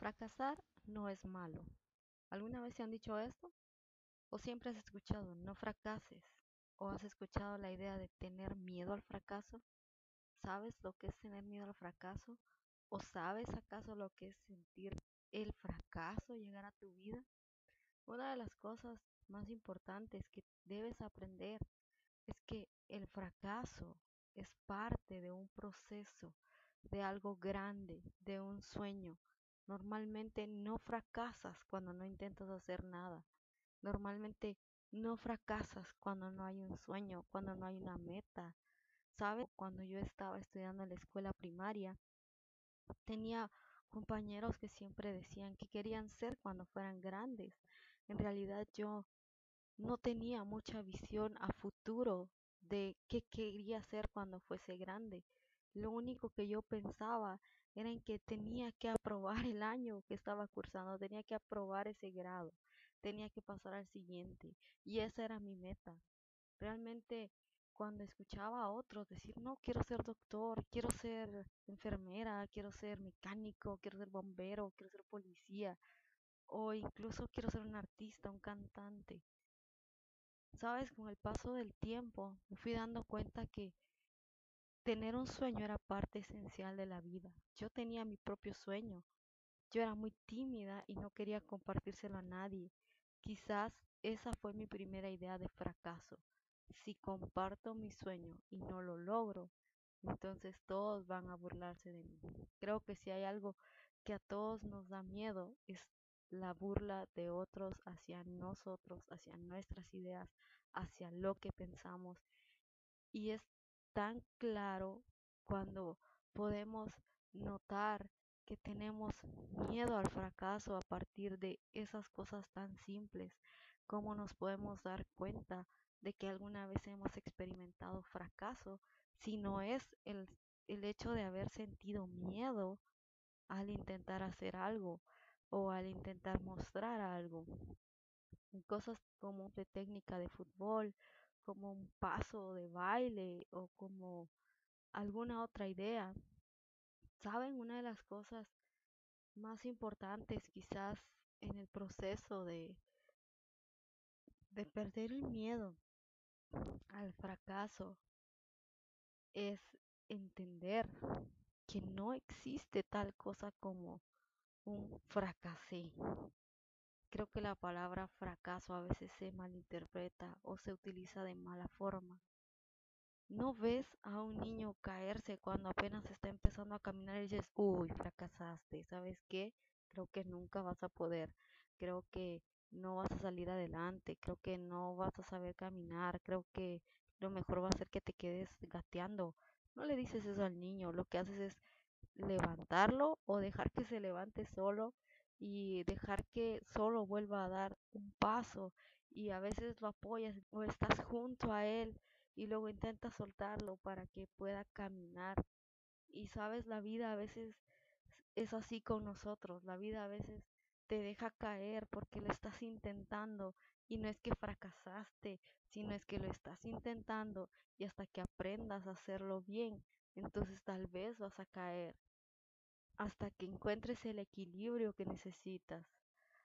Fracasar no es malo. ¿Alguna vez se han dicho esto? ¿O siempre has escuchado no fracases? ¿O has escuchado la idea de tener miedo al fracaso? ¿Sabes lo que es tener miedo al fracaso? ¿O sabes acaso lo que es sentir el fracaso llegar a tu vida? Una de las cosas más importantes que debes aprender es que el fracaso es parte de un proceso, de algo grande, de un sueño. Normalmente no fracasas cuando no intentas hacer nada. Normalmente no fracasas cuando no hay un sueño, cuando no hay una meta. ¿Sabes? Cuando yo estaba estudiando en la escuela primaria, tenía compañeros que siempre decían que querían ser cuando fueran grandes. En realidad yo no tenía mucha visión a futuro de qué quería ser cuando fuese grande. Lo único que yo pensaba era en que tenía que aprobar el año que estaba cursando, tenía que aprobar ese grado, tenía que pasar al siguiente. Y esa era mi meta. Realmente cuando escuchaba a otros decir, no, quiero ser doctor, quiero ser enfermera, quiero ser mecánico, quiero ser bombero, quiero ser policía, o incluso quiero ser un artista, un cantante. Sabes, con el paso del tiempo me fui dando cuenta que tener un sueño era parte esencial de la vida. Yo tenía mi propio sueño. Yo era muy tímida y no quería compartírselo a nadie. Quizás esa fue mi primera idea de fracaso. Si comparto mi sueño y no lo logro, entonces todos van a burlarse de mí. Creo que si hay algo que a todos nos da miedo es la burla de otros hacia nosotros, hacia nuestras ideas, hacia lo que pensamos. Y es tan claro cuando podemos notar que tenemos miedo al fracaso a partir de esas cosas tan simples, como nos podemos dar cuenta de que alguna vez hemos experimentado fracaso, si no es el, el hecho de haber sentido miedo al intentar hacer algo o al intentar mostrar algo. Cosas como de técnica de fútbol, como un paso de baile o como alguna otra idea. Saben, una de las cosas más importantes quizás en el proceso de, de perder el miedo al fracaso es entender que no existe tal cosa como un fracasé. Creo que la palabra fracaso a veces se malinterpreta o se utiliza de mala forma. No ves a un niño caerse cuando apenas está empezando a caminar y dices, uy, fracasaste, ¿sabes qué? Creo que nunca vas a poder, creo que no vas a salir adelante, creo que no vas a saber caminar, creo que lo mejor va a ser que te quedes gateando. No le dices eso al niño, lo que haces es levantarlo o dejar que se levante solo y dejar que solo vuelva a dar un paso y a veces lo apoyas o estás junto a él y luego intentas soltarlo para que pueda caminar. Y sabes, la vida a veces es así con nosotros, la vida a veces te deja caer porque lo estás intentando y no es que fracasaste, sino es que lo estás intentando y hasta que aprendas a hacerlo bien, entonces tal vez vas a caer hasta que encuentres el equilibrio que necesitas,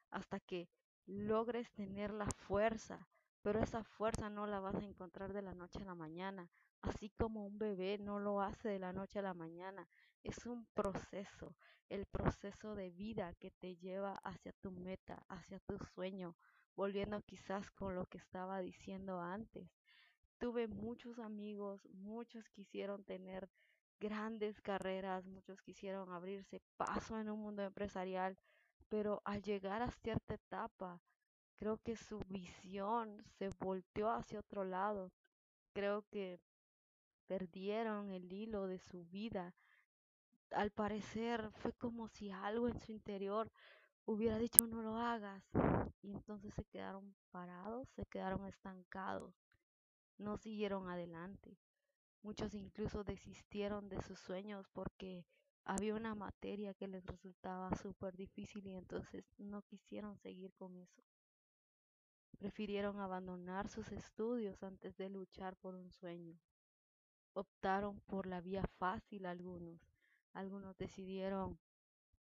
hasta que logres tener la fuerza, pero esa fuerza no la vas a encontrar de la noche a la mañana, así como un bebé no lo hace de la noche a la mañana, es un proceso, el proceso de vida que te lleva hacia tu meta, hacia tu sueño, volviendo quizás con lo que estaba diciendo antes. Tuve muchos amigos, muchos quisieron tener grandes carreras, muchos quisieron abrirse paso en un mundo empresarial, pero al llegar a cierta etapa, creo que su visión se volteó hacia otro lado. Creo que perdieron el hilo de su vida. Al parecer fue como si algo en su interior hubiera dicho no lo hagas. Y entonces se quedaron parados, se quedaron estancados, no siguieron adelante. Muchos incluso desistieron de sus sueños porque había una materia que les resultaba súper difícil y entonces no quisieron seguir con eso. Prefirieron abandonar sus estudios antes de luchar por un sueño. Optaron por la vía fácil algunos. Algunos decidieron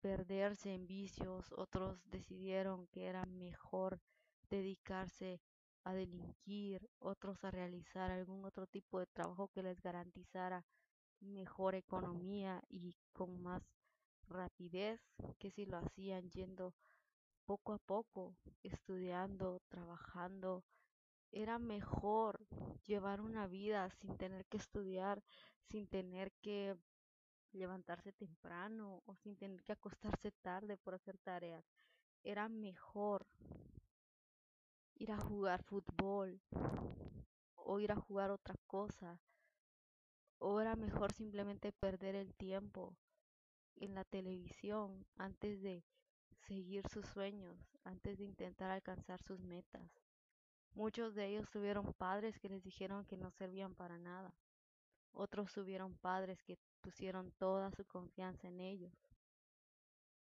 perderse en vicios, otros decidieron que era mejor dedicarse a delinquir, otros a realizar algún otro tipo de trabajo que les garantizara mejor economía y con más rapidez que si lo hacían yendo poco a poco, estudiando, trabajando. Era mejor llevar una vida sin tener que estudiar, sin tener que levantarse temprano o sin tener que acostarse tarde por hacer tareas. Era mejor ir a jugar fútbol o ir a jugar otra cosa. O era mejor simplemente perder el tiempo en la televisión antes de seguir sus sueños, antes de intentar alcanzar sus metas. Muchos de ellos tuvieron padres que les dijeron que no servían para nada. Otros tuvieron padres que pusieron toda su confianza en ellos.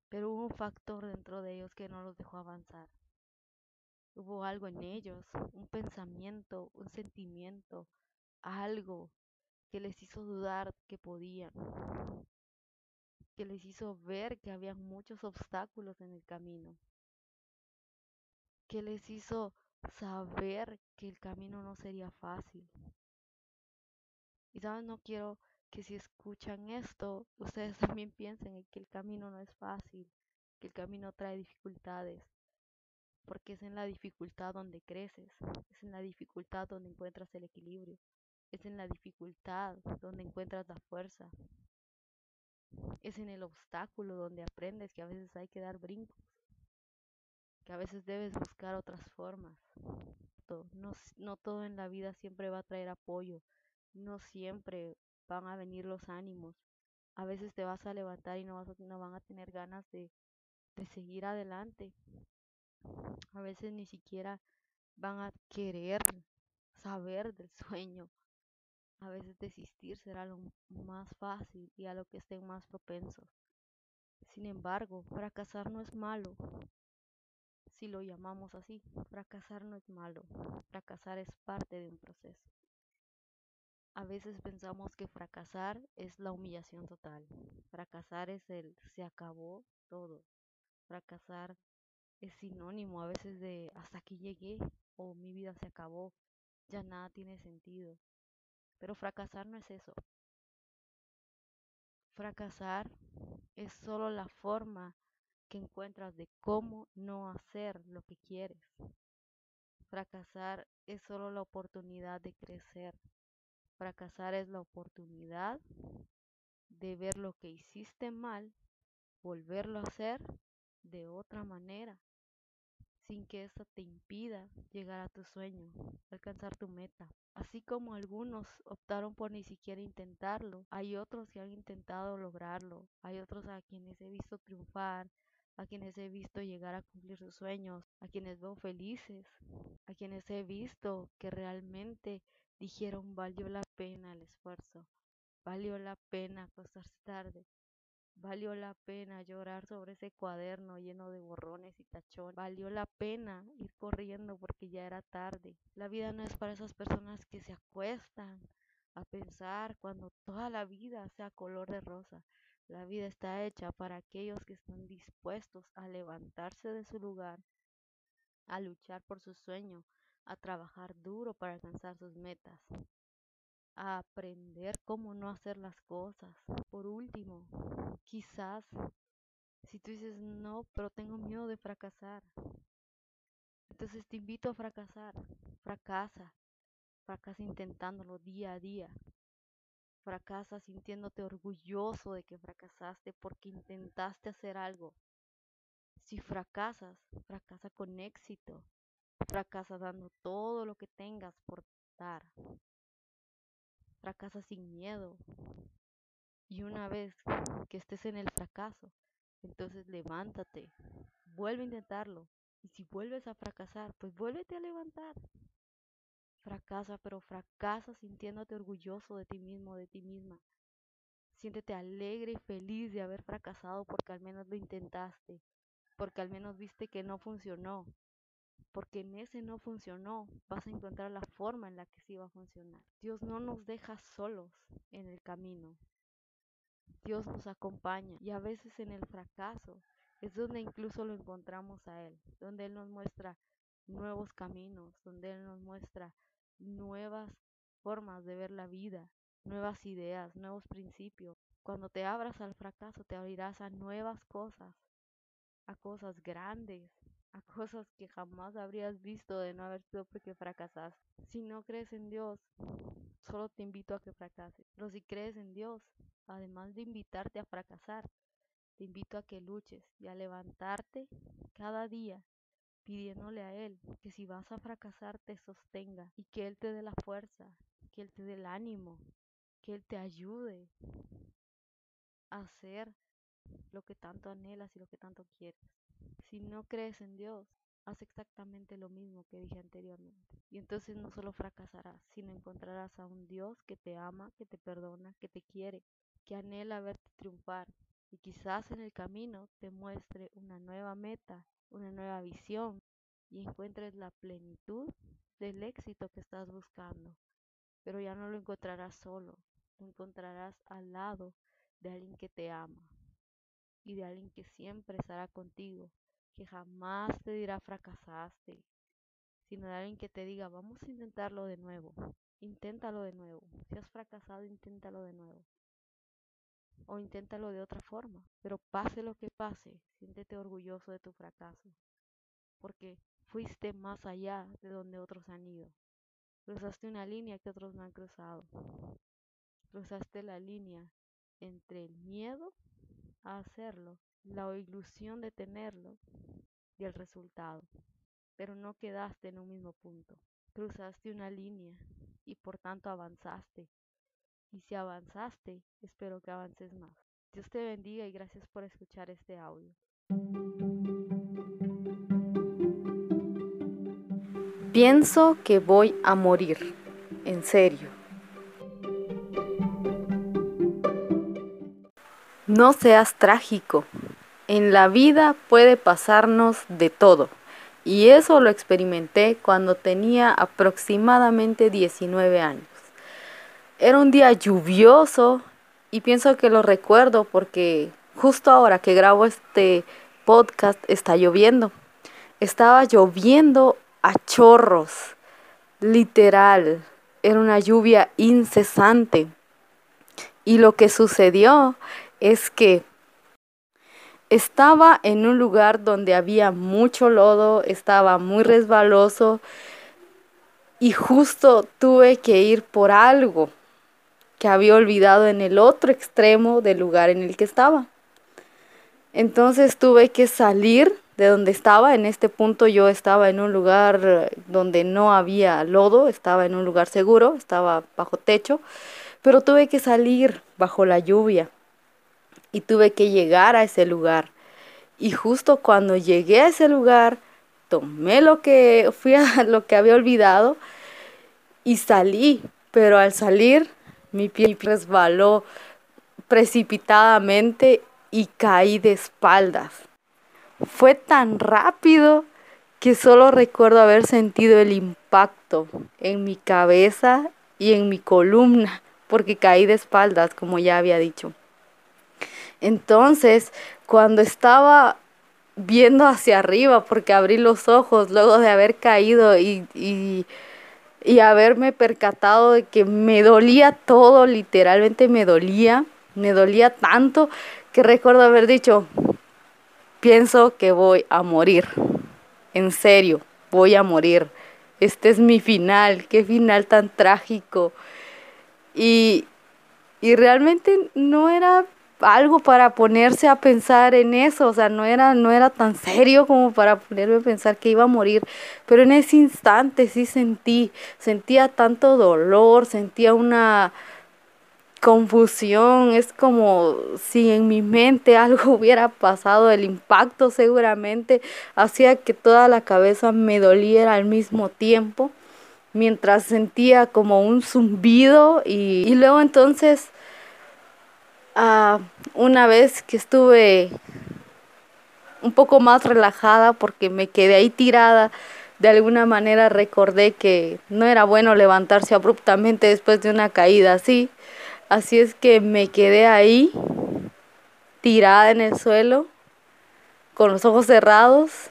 Pero hubo un factor dentro de ellos que no los dejó avanzar. Hubo algo en ellos, un pensamiento, un sentimiento, algo que les hizo dudar que podían, que les hizo ver que había muchos obstáculos en el camino, que les hizo saber que el camino no sería fácil. Y sabes, no quiero que si escuchan esto, ustedes también piensen en que el camino no es fácil, que el camino trae dificultades, porque es en la dificultad donde creces, es en la dificultad donde encuentras el equilibrio, es en la dificultad donde encuentras la fuerza, es en el obstáculo donde aprendes que a veces hay que dar brincos, que a veces debes buscar otras formas. No, todo en la vida siempre va a traer apoyo, no siempre van a venir los ánimos. A veces te vas a levantar y no, vas no van a tener ganas de seguir adelante. A veces ni siquiera van a querer saber del sueño. A veces desistir será lo más fácil y a lo que estén más propensos. Sin embargo, fracasar no es malo. Si lo llamamos así, fracasar no es malo. Fracasar es parte de un proceso. A veces pensamos que fracasar es la humillación total. Fracasar es el se acabó todo. Fracasar es sinónimo a veces de hasta aquí llegué o mi vida se acabó, ya nada tiene sentido. Pero fracasar no es eso. Fracasar es solo la forma que encuentras de cómo no hacer lo que quieres. Fracasar es solo la oportunidad de crecer. Fracasar es la oportunidad de ver lo que hiciste mal, volverlo a hacer de otra manera, sin que eso te impida llegar a tu sueño, alcanzar tu meta. Así como algunos optaron por ni siquiera intentarlo, hay otros que han intentado lograrlo, hay otros a quienes he visto triunfar, a quienes he visto llegar a cumplir sus sueños, a quienes veo felices, a quienes he visto que realmente dijeron valió la pena el esfuerzo, valió la pena acostarse tarde, valió la pena llorar sobre ese cuaderno lleno de borrones y tachones, valió la pena ir corriendo porque ya era tarde. La vida no es para esas personas que se acuestan a pensar cuando toda la vida sea color de rosa. La vida está hecha para aquellos que están dispuestos a levantarse de su lugar, a luchar por su sueño, a trabajar duro para alcanzar sus metas, a aprender cómo no hacer las cosas. Por último, quizás si tú dices, no, pero tengo miedo de fracasar, entonces te invito a fracasar. Fracasa. Fracasa intentándolo día a día. Fracasa sintiéndote orgulloso de que fracasaste porque intentaste hacer algo. Si fracasas, fracasa con éxito. Fracasa dando todo lo que tengas por dar. Fracasa sin miedo. Y una vez que estés en el fracaso, entonces levántate, vuelve a intentarlo. Y si vuelves a fracasar, pues vuélvete a levantar. Fracasa, pero fracasa sintiéndote orgulloso de ti mismo, de ti misma. Siéntete alegre y feliz de haber fracasado porque al menos lo intentaste, porque al menos viste que no funcionó, porque en ese no funcionó, vas a encontrar la forma en la que sí va a funcionar. Dios no nos deja solos en el camino. Dios nos acompaña y a veces en el fracaso es donde incluso lo encontramos a Él, donde Él nos muestra nuevos caminos, donde Él nos muestra nuevas formas de ver la vida, nuevas ideas, nuevos principios. Cuando te abras al fracaso, te abrirás a nuevas cosas, a cosas grandes, a cosas que jamás habrías visto de no haber sido porque fracasaste. Si no crees en Dios, solo te invito a que fracases. Pero si crees en Dios, además de invitarte a fracasar, te invito a que luches y a levantarte cada día pidiéndole a Él que si vas a fracasar te sostenga y que Él te dé la fuerza, que Él te dé el ánimo, que Él te ayude a hacer lo que tanto anhelas y lo que tanto quieres. Si no crees en Dios, haz exactamente lo mismo que dije anteriormente. Y entonces no solo fracasarás, sino encontrarás a un Dios que te ama, que te perdona, que te quiere, que anhela verte triunfar. Y quizás en el camino te muestre una nueva meta, una nueva visión y encuentres la plenitud del éxito que estás buscando. Pero ya no lo encontrarás solo, lo encontrarás al lado de alguien que te ama y de alguien que siempre estará contigo, que jamás te dirá fracasaste, sino de alguien que te diga vamos a intentarlo de nuevo, inténtalo de nuevo, si has fracasado, inténtalo de nuevo. O inténtalo de otra forma, pero pase lo que pase, siéntete orgulloso de tu fracaso, porque fuiste más allá de donde otros han ido. Cruzaste una línea que otros no han cruzado. Cruzaste la línea entre el miedo a hacerlo, la ilusión de tenerlo y el resultado. Pero no quedaste en un mismo punto. Cruzaste una línea y por tanto avanzaste. Y si avanzaste, espero que avances más. Dios te bendiga y gracias por escuchar este audio. Pienso que voy a morir. En serio. No seas trágico. En la vida puede pasarnos de todo. Y eso lo experimenté cuando tenía aproximadamente 19 años. Era un día lluvioso y pienso que lo recuerdo porque justo ahora que grabo este podcast está lloviendo. Estaba lloviendo a chorros, literal. Era una lluvia incesante. Y lo que sucedió es que estaba en un lugar donde había mucho lodo, estaba muy resbaloso y justo tuve que ir por algo que había olvidado en el otro extremo del lugar en el que estaba. Entonces tuve que salir de donde estaba. En este punto yo estaba en un lugar donde no había lodo, estaba en un lugar seguro, estaba bajo techo, pero tuve que salir bajo la lluvia y tuve que llegar a ese lugar. Y justo cuando llegué a ese lugar, tomé lo que fui a lo que había olvidado y salí, pero al salir mi pie resbaló precipitadamente y caí de espaldas. Fue tan rápido que solo recuerdo haber sentido el impacto en mi cabeza y en mi columna, porque caí de espaldas, como ya había dicho. Entonces, cuando estaba viendo hacia arriba, porque abrí los ojos luego de haber caído y, y, y haberme percatado de que me dolía todo, literalmente me dolía, me dolía tanto que recuerdo haber dicho, pienso que voy a morir, en serio, voy a morir, este es mi final, qué final tan trágico. Y, y realmente no era algo para ponerse a pensar en eso, o sea, no era, no era tan serio como para ponerme a pensar que iba a morir, pero en ese instante sí sentí, sentía tanto dolor, sentía una confusión, es como si en mi mente algo hubiera pasado, el impacto seguramente hacía que toda la cabeza me doliera al mismo tiempo, mientras sentía como un zumbido y, y luego entonces Una vez que estuve un poco más relajada porque me quedé ahí tirada, de alguna manera recordé que no era bueno levantarse abruptamente después de una caída así. Así es que me quedé ahí, tirada en el suelo, con los ojos cerrados.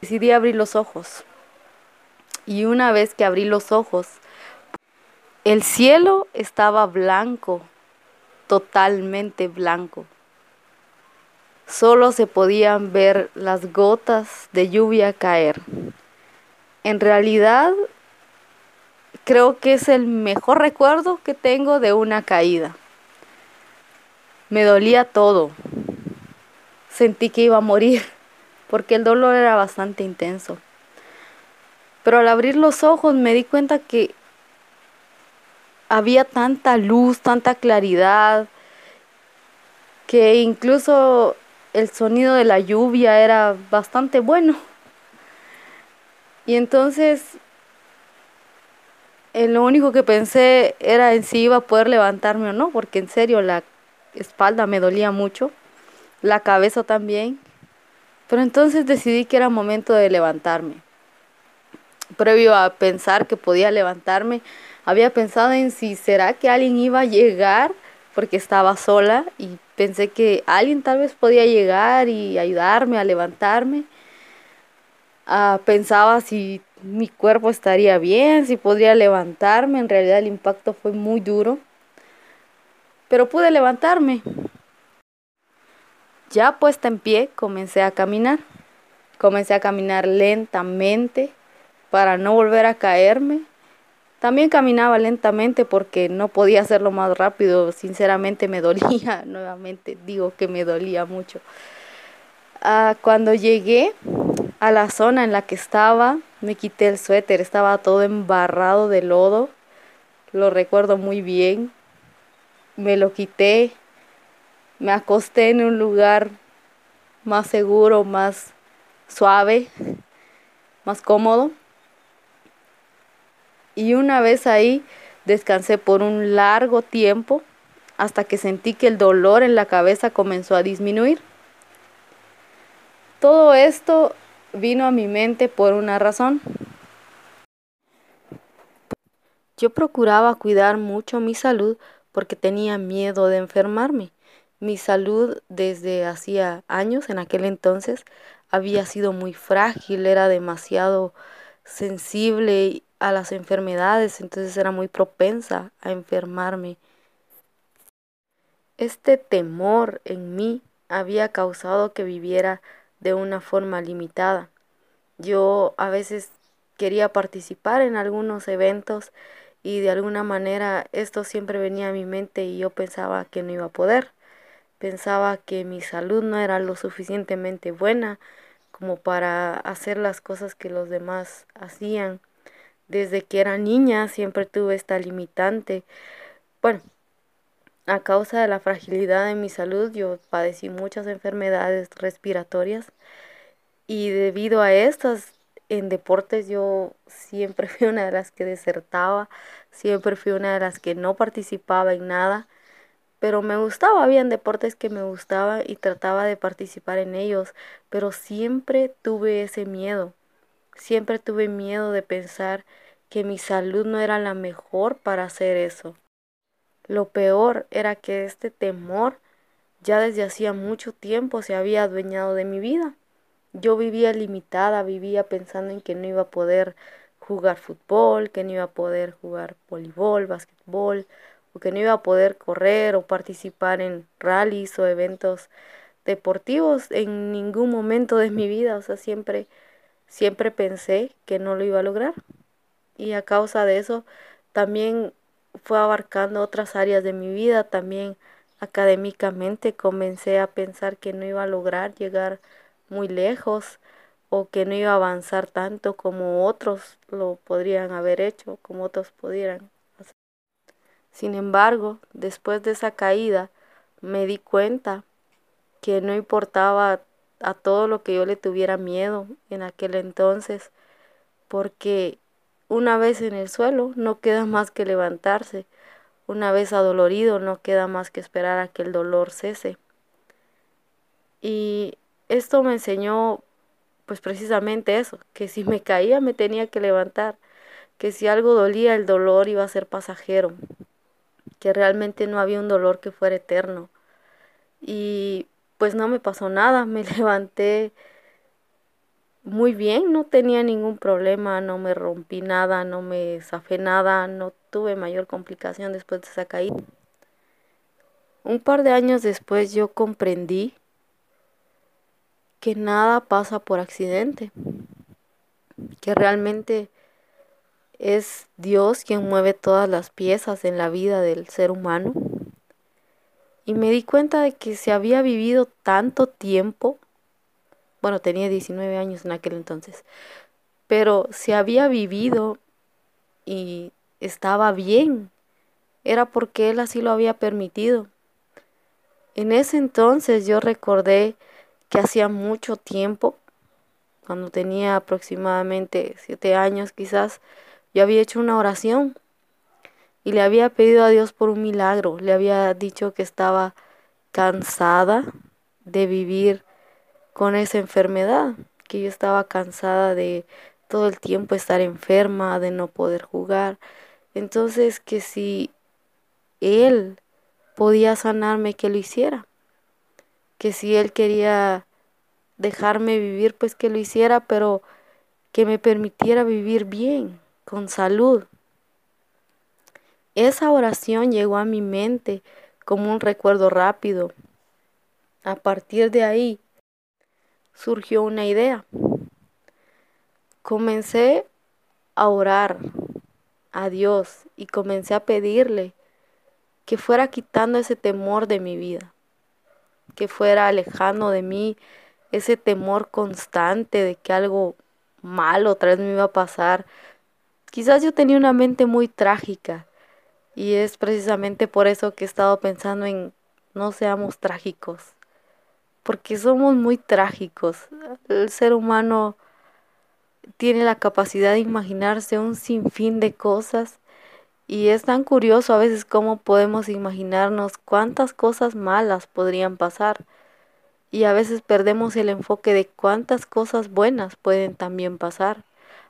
Decidí abrir los ojos. Y una vez que abrí los ojos, el cielo estaba blanco, totalmente blanco. Solo se podían ver las gotas de lluvia caer. En realidad, creo que es el mejor recuerdo que tengo de una caída. Me dolía todo. Sentí que iba a morir porque el dolor era bastante intenso. Pero al abrir los ojos me di cuenta que había tanta luz, tanta claridad, que incluso el sonido de la lluvia era bastante bueno. Y entonces eh, lo único que pensé era en si iba a poder levantarme o no, porque en serio la espalda me dolía mucho, la cabeza también. Pero entonces decidí que era momento de levantarme. Previo a pensar que podía levantarme, había pensado en si será que alguien iba a llegar porque estaba sola y pensé que alguien tal vez podía llegar y ayudarme a levantarme. Ah, pensaba si mi cuerpo estaría bien, si podría levantarme. En realidad el impacto fue muy duro, pero pude levantarme. Ya puesta en pie, comencé a caminar. Comencé a caminar lentamente para no volver a caerme también caminaba lentamente porque no podía hacerlo más rápido. Sinceramente me dolía, nuevamente digo que me dolía mucho. Ah, cuando llegué a la zona en la que estaba, me quité el suéter, estaba todo embarrado de lodo. Lo recuerdo muy bien. Me lo quité, me acosté en un lugar más seguro, más suave, más cómodo. Y una vez ahí descansé por un largo tiempo hasta que sentí que el dolor en la cabeza comenzó a disminuir. Todo esto vino a mi mente por una razón. Yo procuraba cuidar mucho mi salud porque tenía miedo de enfermarme. Mi salud desde hacía años, en aquel entonces, había sido muy frágil, era demasiado sensible a las enfermedades, entonces era muy propensa a enfermarme. Este temor en mí había causado que viviera de una forma limitada. Yo a veces quería participar en algunos eventos y de alguna manera esto siempre venía a mi mente y yo pensaba que no iba a poder. Pensaba que mi salud no era lo suficientemente buena como para hacer las cosas que los demás hacían. Desde que era niña siempre tuve esta limitante. Bueno, a causa de la fragilidad de mi salud yo padecí muchas enfermedades respiratorias y debido a estas en deportes yo siempre fui una de las que desertaba, siempre fui una de las que no participaba en nada, pero me gustaba, habían deportes que me gustaban y trataba de participar en ellos, pero siempre tuve ese miedo, siempre tuve miedo de pensar que mi salud no era la mejor para hacer eso. Lo peor era que este temor ya desde hacía mucho tiempo se había adueñado de mi vida. Yo vivía limitada, vivía pensando en que no iba a poder jugar fútbol, que no iba a poder jugar voleibol, básquetbol, o que no iba a poder correr o participar en rallies o eventos deportivos en ningún momento de mi vida. O sea, siempre, siempre pensé que no lo iba a lograr y a causa de eso también fue abarcando otras áreas de mi vida, también académicamente comencé a pensar que no iba a lograr llegar muy lejos o que no iba a avanzar tanto como otros lo podrían haber hecho, como otros pudieran hacer. Sin embargo, después de esa caída, me di cuenta que no importaba a todo lo que yo le tuviera miedo en aquel entonces, porque una vez en el suelo, no queda más que levantarse. Una vez adolorido, no queda más que esperar a que el dolor cese. Y esto me enseñó pues precisamente eso, que si me caía me tenía que levantar, que si algo dolía el dolor iba a ser pasajero. que realmente no había un dolor que fuera eterno. Y pues no me pasó nada, me levanté muy bien, no tenía ningún problema, no me rompí nada, no me zafé nada, no tuve mayor complicación después de esa caída. Un par de años después yo comprendí que nada pasa por accidente, que realmente es Dios quien mueve todas las piezas en la vida del ser humano. Y me di cuenta de que se había vivido tanto tiempo, bueno, tenía 19 años en aquel entonces, pero se había vivido y estaba bien, era porque Él así lo había permitido. En ese entonces yo recordé que hacía mucho tiempo, cuando tenía aproximadamente siete años quizás, yo había hecho una oración y le había pedido a Dios por un milagro. Le había dicho que estaba cansada de vivir con esa enfermedad, que yo estaba cansada de todo el tiempo estar enferma, de no poder jugar. Entonces que si Él podía sanarme, que lo hiciera que si Él quería dejarme vivir, pues que lo hiciera, pero que me permitiera vivir bien, con salud. Esa oración llegó a mi mente como un recuerdo rápido. A partir de ahí surgió una idea. Comencé a orar a Dios y comencé a pedirle que fuera quitando ese temor de mi vida que fuera alejando de mí ese temor constante de que algo malo otra vez me iba a pasar. Quizás yo tenía una mente muy trágica y es precisamente por eso que he estado pensando en no seamos trágicos, porque somos muy trágicos. El ser humano tiene la capacidad de imaginarse un sinfín de cosas y es tan curioso a veces cómo podemos imaginarnos cuántas cosas malas podrían pasar. Y a veces perdemos el enfoque de cuántas cosas buenas pueden también pasar.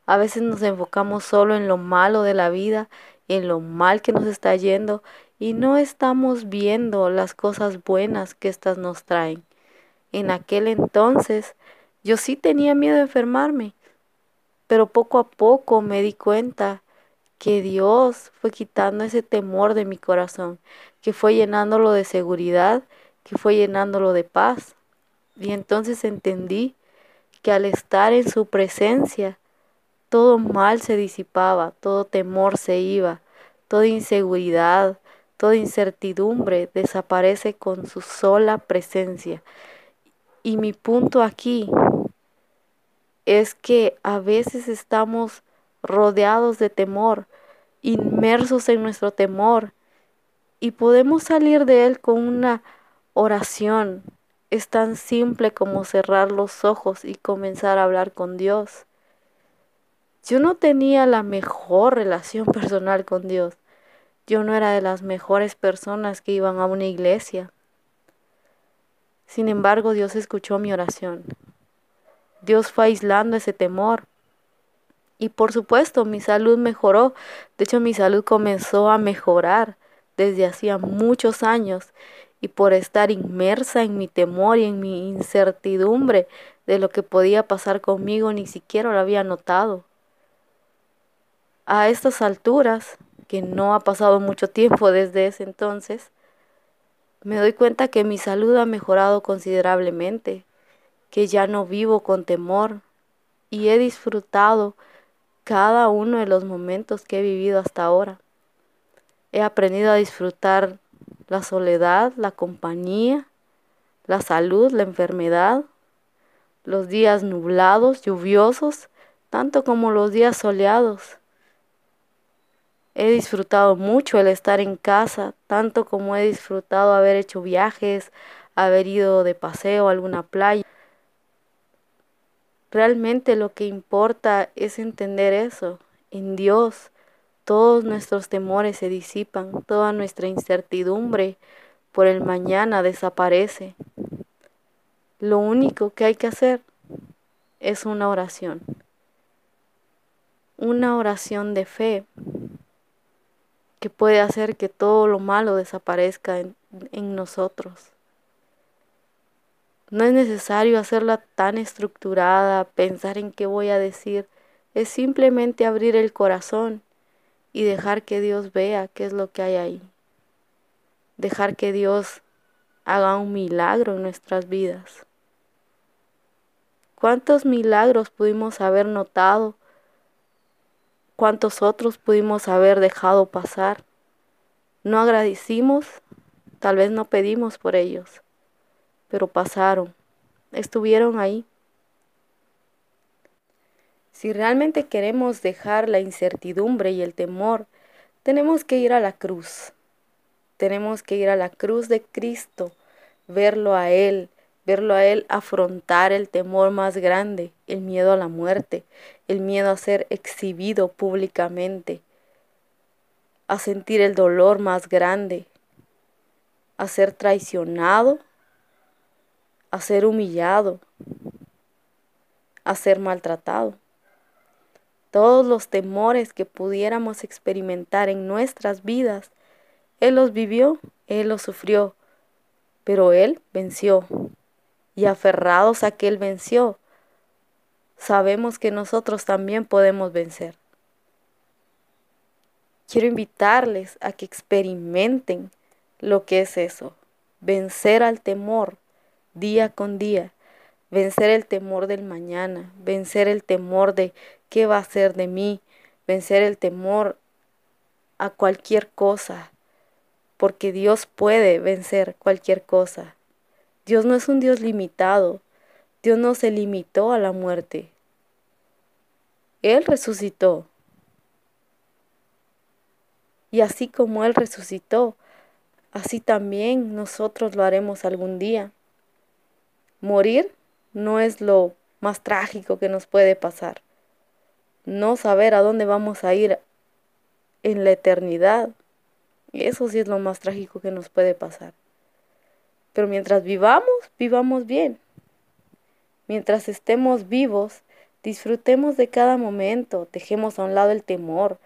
A veces nos enfocamos solo en lo malo de la vida, en lo mal que nos está yendo y no estamos viendo las cosas buenas que éstas nos traen. En aquel entonces yo sí tenía miedo de enfermarme, pero poco a poco me di cuenta que Dios fue quitando ese temor de mi corazón, que fue llenándolo de seguridad, que fue llenándolo de paz. Y entonces entendí que al estar en su presencia, todo mal se disipaba, todo temor se iba, toda inseguridad, toda incertidumbre desaparece con su sola presencia. Y mi punto aquí es que a veces estamos rodeados de temor, inmersos en nuestro temor, y podemos salir de él con una oración. Es tan simple como cerrar los ojos y comenzar a hablar con Dios. Yo no tenía la mejor relación personal con Dios. Yo no era de las mejores personas que iban a una iglesia. Sin embargo, Dios escuchó mi oración. Dios fue aislando ese temor y por supuesto, mi salud mejoró. De hecho, mi salud comenzó a mejorar desde hacía muchos años. Y por estar inmersa en mi temor y en mi incertidumbre de lo que podía pasar conmigo, ni siquiera lo había notado. A estas alturas, que no ha pasado mucho tiempo desde ese entonces, me doy cuenta que mi salud ha mejorado considerablemente, que ya no vivo con temor y he disfrutado cada uno de los momentos que he vivido hasta ahora. He aprendido a disfrutar la soledad, la compañía, la salud, la enfermedad, los días nublados, lluviosos, tanto como los días soleados. He disfrutado mucho el estar en casa, tanto como he disfrutado haber hecho viajes, haber ido de paseo a alguna playa. Realmente lo que importa es entender eso. En Dios todos nuestros temores se disipan, toda nuestra incertidumbre por el mañana desaparece. Lo único que hay que hacer es una oración. Una oración de fe. Que puede hacer que todo lo malo desaparezca en, en nosotros. No es necesario hacerla tan estructurada, pensar en qué voy a decir. Es simplemente abrir el corazón y dejar que Dios vea qué es lo que hay ahí. Dejar que Dios haga un milagro en nuestras vidas. ¿Cuántos milagros pudimos haber notado? ¿Cuántos otros pudimos haber dejado pasar? No agradecimos, tal vez no pedimos por ellos pero pasaron, estuvieron ahí. Si realmente queremos dejar la incertidumbre y el temor, tenemos que ir a la cruz. Tenemos que ir a la cruz de Cristo, verlo a Él, verlo a Él afrontar el temor más grande, el miedo a la muerte, el miedo a ser exhibido públicamente, a sentir el dolor más grande, a ser traicionado a ser humillado, a ser maltratado. Todos los temores que pudiéramos experimentar en nuestras vidas, Él los vivió, Él los sufrió, pero Él venció. Y aferrados a que Él venció, sabemos que nosotros también podemos vencer. Quiero invitarles a que experimenten lo que es eso, vencer al temor, día con día, vencer el temor del mañana, vencer el temor de qué va a ser de mí, vencer el temor a cualquier cosa, porque Dios puede vencer cualquier cosa. Dios no es un Dios limitado, Dios no se limitó a la muerte. Él resucitó. Y así como Él resucitó, así también nosotros lo haremos algún día. Morir no es lo más trágico que nos puede pasar. No saber a dónde vamos a ir en la eternidad, eso sí es lo más trágico que nos puede pasar. Pero mientras vivamos, vivamos bien. Mientras estemos vivos, disfrutemos de cada momento, dejemos a un lado el temor.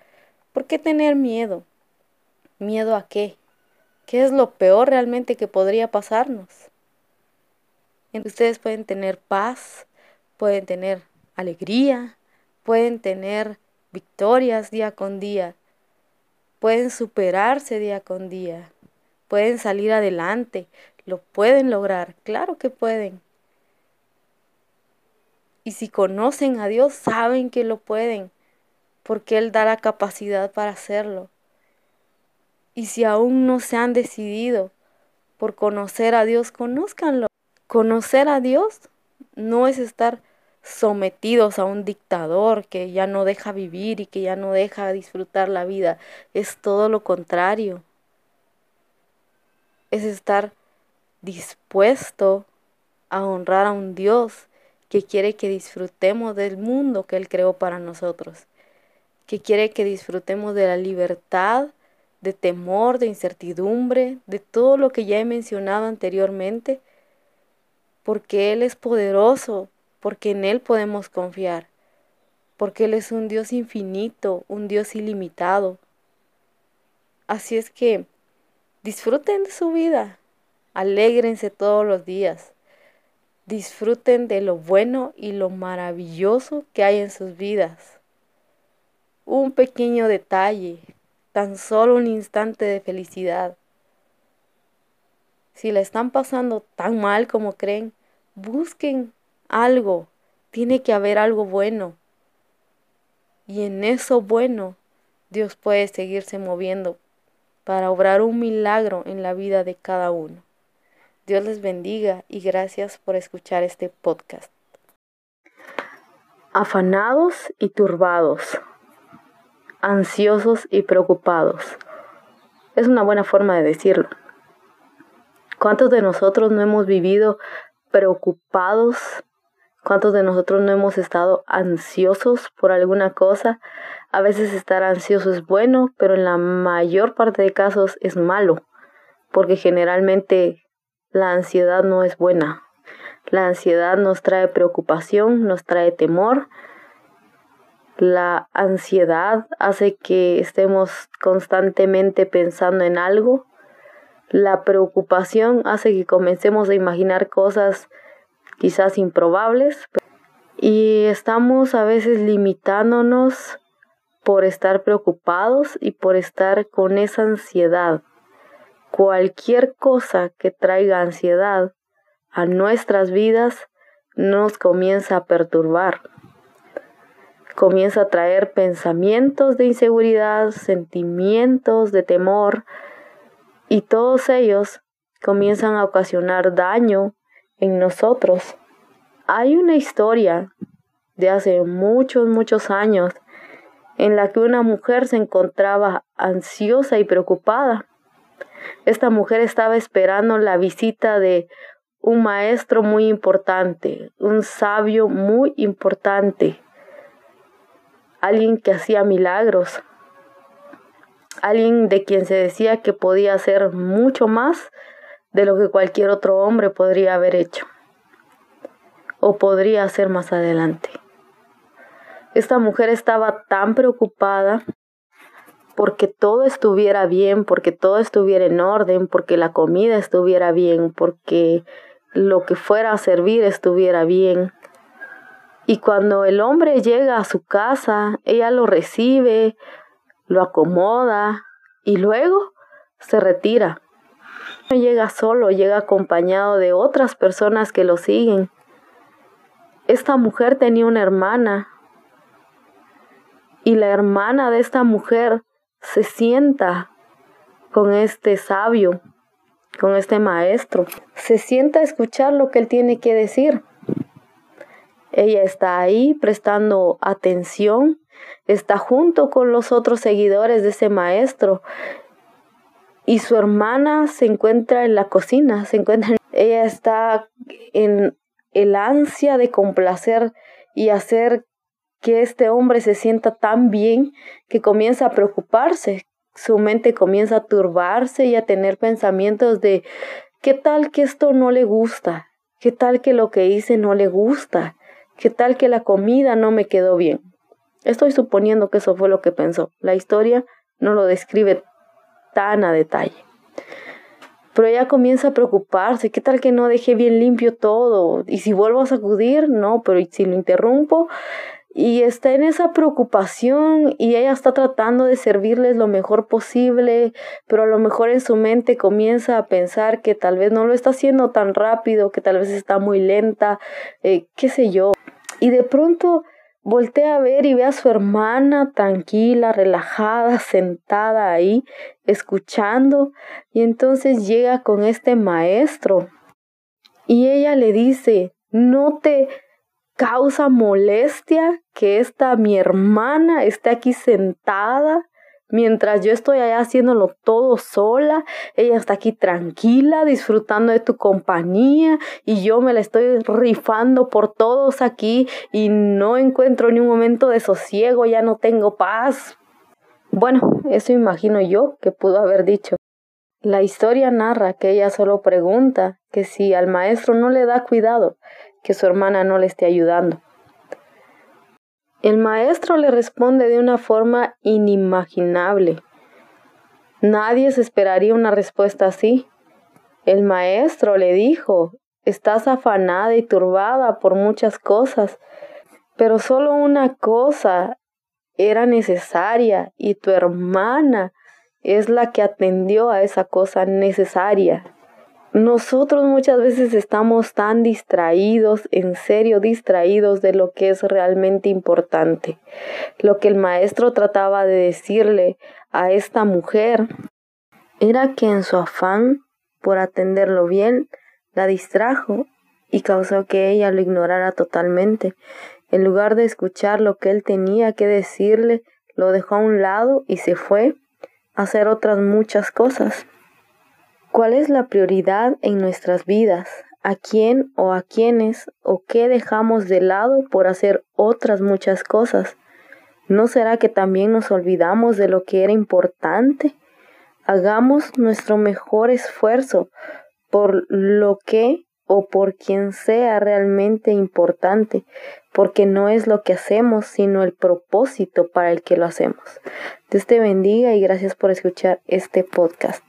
¿Por qué tener miedo? ¿Miedo a qué? ¿Qué es lo peor realmente que podría pasarnos? Ustedes pueden tener paz, pueden tener alegría, pueden tener victorias día con día, pueden superarse día con día, pueden salir adelante, lo pueden lograr, claro que pueden. Y si conocen a Dios, saben que lo pueden, porque Él da la capacidad para hacerlo. Y si aún no se han decidido por conocer a Dios, conózcanlo. Conocer a Dios no es estar sometidos a un dictador que ya no deja vivir y que ya no deja disfrutar la vida. Es todo lo contrario. Es estar dispuesto a honrar a un Dios que quiere que disfrutemos del mundo que Él creó para nosotros, que quiere que disfrutemos de la libertad, de temor, de incertidumbre, de todo lo que ya he mencionado anteriormente porque Él es poderoso, porque en Él podemos confiar, porque Él es un Dios infinito, un Dios ilimitado. Así es que disfruten de su vida, alégrense todos los días, disfruten de lo bueno y lo maravilloso que hay en sus vidas. Un pequeño detalle, tan solo un instante de felicidad si la están pasando tan mal como creen, busquen algo. Tiene que haber algo bueno. Y en eso bueno, Dios puede seguirse moviendo para obrar un milagro en la vida de cada uno. Dios les bendiga y gracias por escuchar este podcast. Afanados y turbados, ansiosos y preocupados. Es una buena forma de decirlo. ¿Cuántos de nosotros no hemos vivido preocupados? ¿Cuántos de nosotros no hemos estado ansiosos por alguna cosa? A veces estar ansioso es bueno, pero en la mayor parte de casos es malo, porque generalmente la ansiedad no es buena. La ansiedad nos trae preocupación, nos trae temor La ansiedad hace que estemos constantemente pensando en algo. La preocupación hace que comencemos a imaginar cosas quizás improbables y estamos a veces limitándonos por estar preocupados y por estar con esa ansiedad. Cualquier cosa que traiga ansiedad a nuestras vidas nos comienza a perturbar. Comienza a traer pensamientos de inseguridad, sentimientos de temor y todos ellos comienzan a ocasionar daño en nosotros. Hay una historia de hace muchos, muchos años en la que una mujer se encontraba ansiosa y preocupada. Esta mujer estaba esperando la visita de un maestro muy importante, un sabio muy importante, alguien que hacía milagros, alguien de quien se decía que podía hacer mucho más de lo que cualquier otro hombre podría haber hecho o podría hacer más adelante. Esta mujer estaba tan preocupada porque todo estuviera bien, porque todo estuviera en orden, porque la comida estuviera bien, porque lo que fuera a servir estuviera bien. Y cuando el hombre llega a su casa, ella lo recibe, lo acomoda y luego se retira. No llega solo, llega acompañado de otras personas que lo siguen. Esta mujer tenía una hermana y la hermana de esta mujer se sienta con este sabio, con este maestro, se sienta a escuchar lo que él tiene que decir. Ella está ahí prestando atención, está junto con los otros seguidores de ese maestro y su hermana se encuentra en la cocina, se encuentra, ella está en el ansia de complacer y hacer que este hombre se sienta tan bien que comienza a preocuparse, su mente comienza a turbarse y a tener pensamientos de ¿qué tal que esto no le gusta? ¿Qué tal que lo que hice no le gusta? ¿Qué tal que la comida no me quedó bien? Estoy suponiendo que eso fue lo que pensó. La historia no lo describe tan a detalle. Pero ella comienza a preocuparse, ¿qué tal que no dejé bien limpio todo? Y si vuelvo a sacudir, no, pero si lo interrumpo, y está en esa preocupación y ella está tratando de servirles lo mejor posible, pero a lo mejor en su mente comienza a pensar que tal vez no lo está haciendo tan rápido, que tal vez está muy lenta, eh, qué sé yo. Y de pronto voltea a ver y ve a su hermana tranquila, relajada, sentada ahí, escuchando, y entonces llega con este maestro y ella le dice, no te causa molestia que esta mi hermana esté aquí sentada mientras yo estoy allá haciéndolo todo sola, ella está aquí tranquila, disfrutando de tu compañía y yo me la estoy rifando por todos aquí y no encuentro ni un momento de sosiego, ya no tengo paz. Bueno, eso imagino yo que pudo haber dicho. La historia narra que ella solo pregunta que si al maestro no le da cuidado, que su hermana no le esté ayudando. El maestro le responde de una forma inimaginable. Nadie se esperaría una respuesta así. El maestro le dijo, estás afanada y turbada por muchas cosas, pero solo una cosa era necesaria y tu hermana es la que atendió a esa cosa necesaria. Nosotros muchas veces estamos tan distraídos, en serio distraídos de lo que es realmente importante. Lo que el maestro trataba de decirle a esta mujer era que en su afán por atenderlo bien, la distrajo y causó que ella lo ignorara totalmente. En lugar de escuchar lo que él tenía que decirle, lo dejó a un lado y se fue a hacer otras muchas cosas. ¿Cuál es la prioridad en nuestras vidas? ¿A quién o a quiénes o qué dejamos de lado por hacer otras muchas cosas? ¿No será que también nos olvidamos de lo que era importante? Hagamos nuestro mejor esfuerzo por lo que o por quien sea realmente importante, porque no es lo que hacemos, sino el propósito para el que lo hacemos. Dios te bendiga y gracias por escuchar este podcast.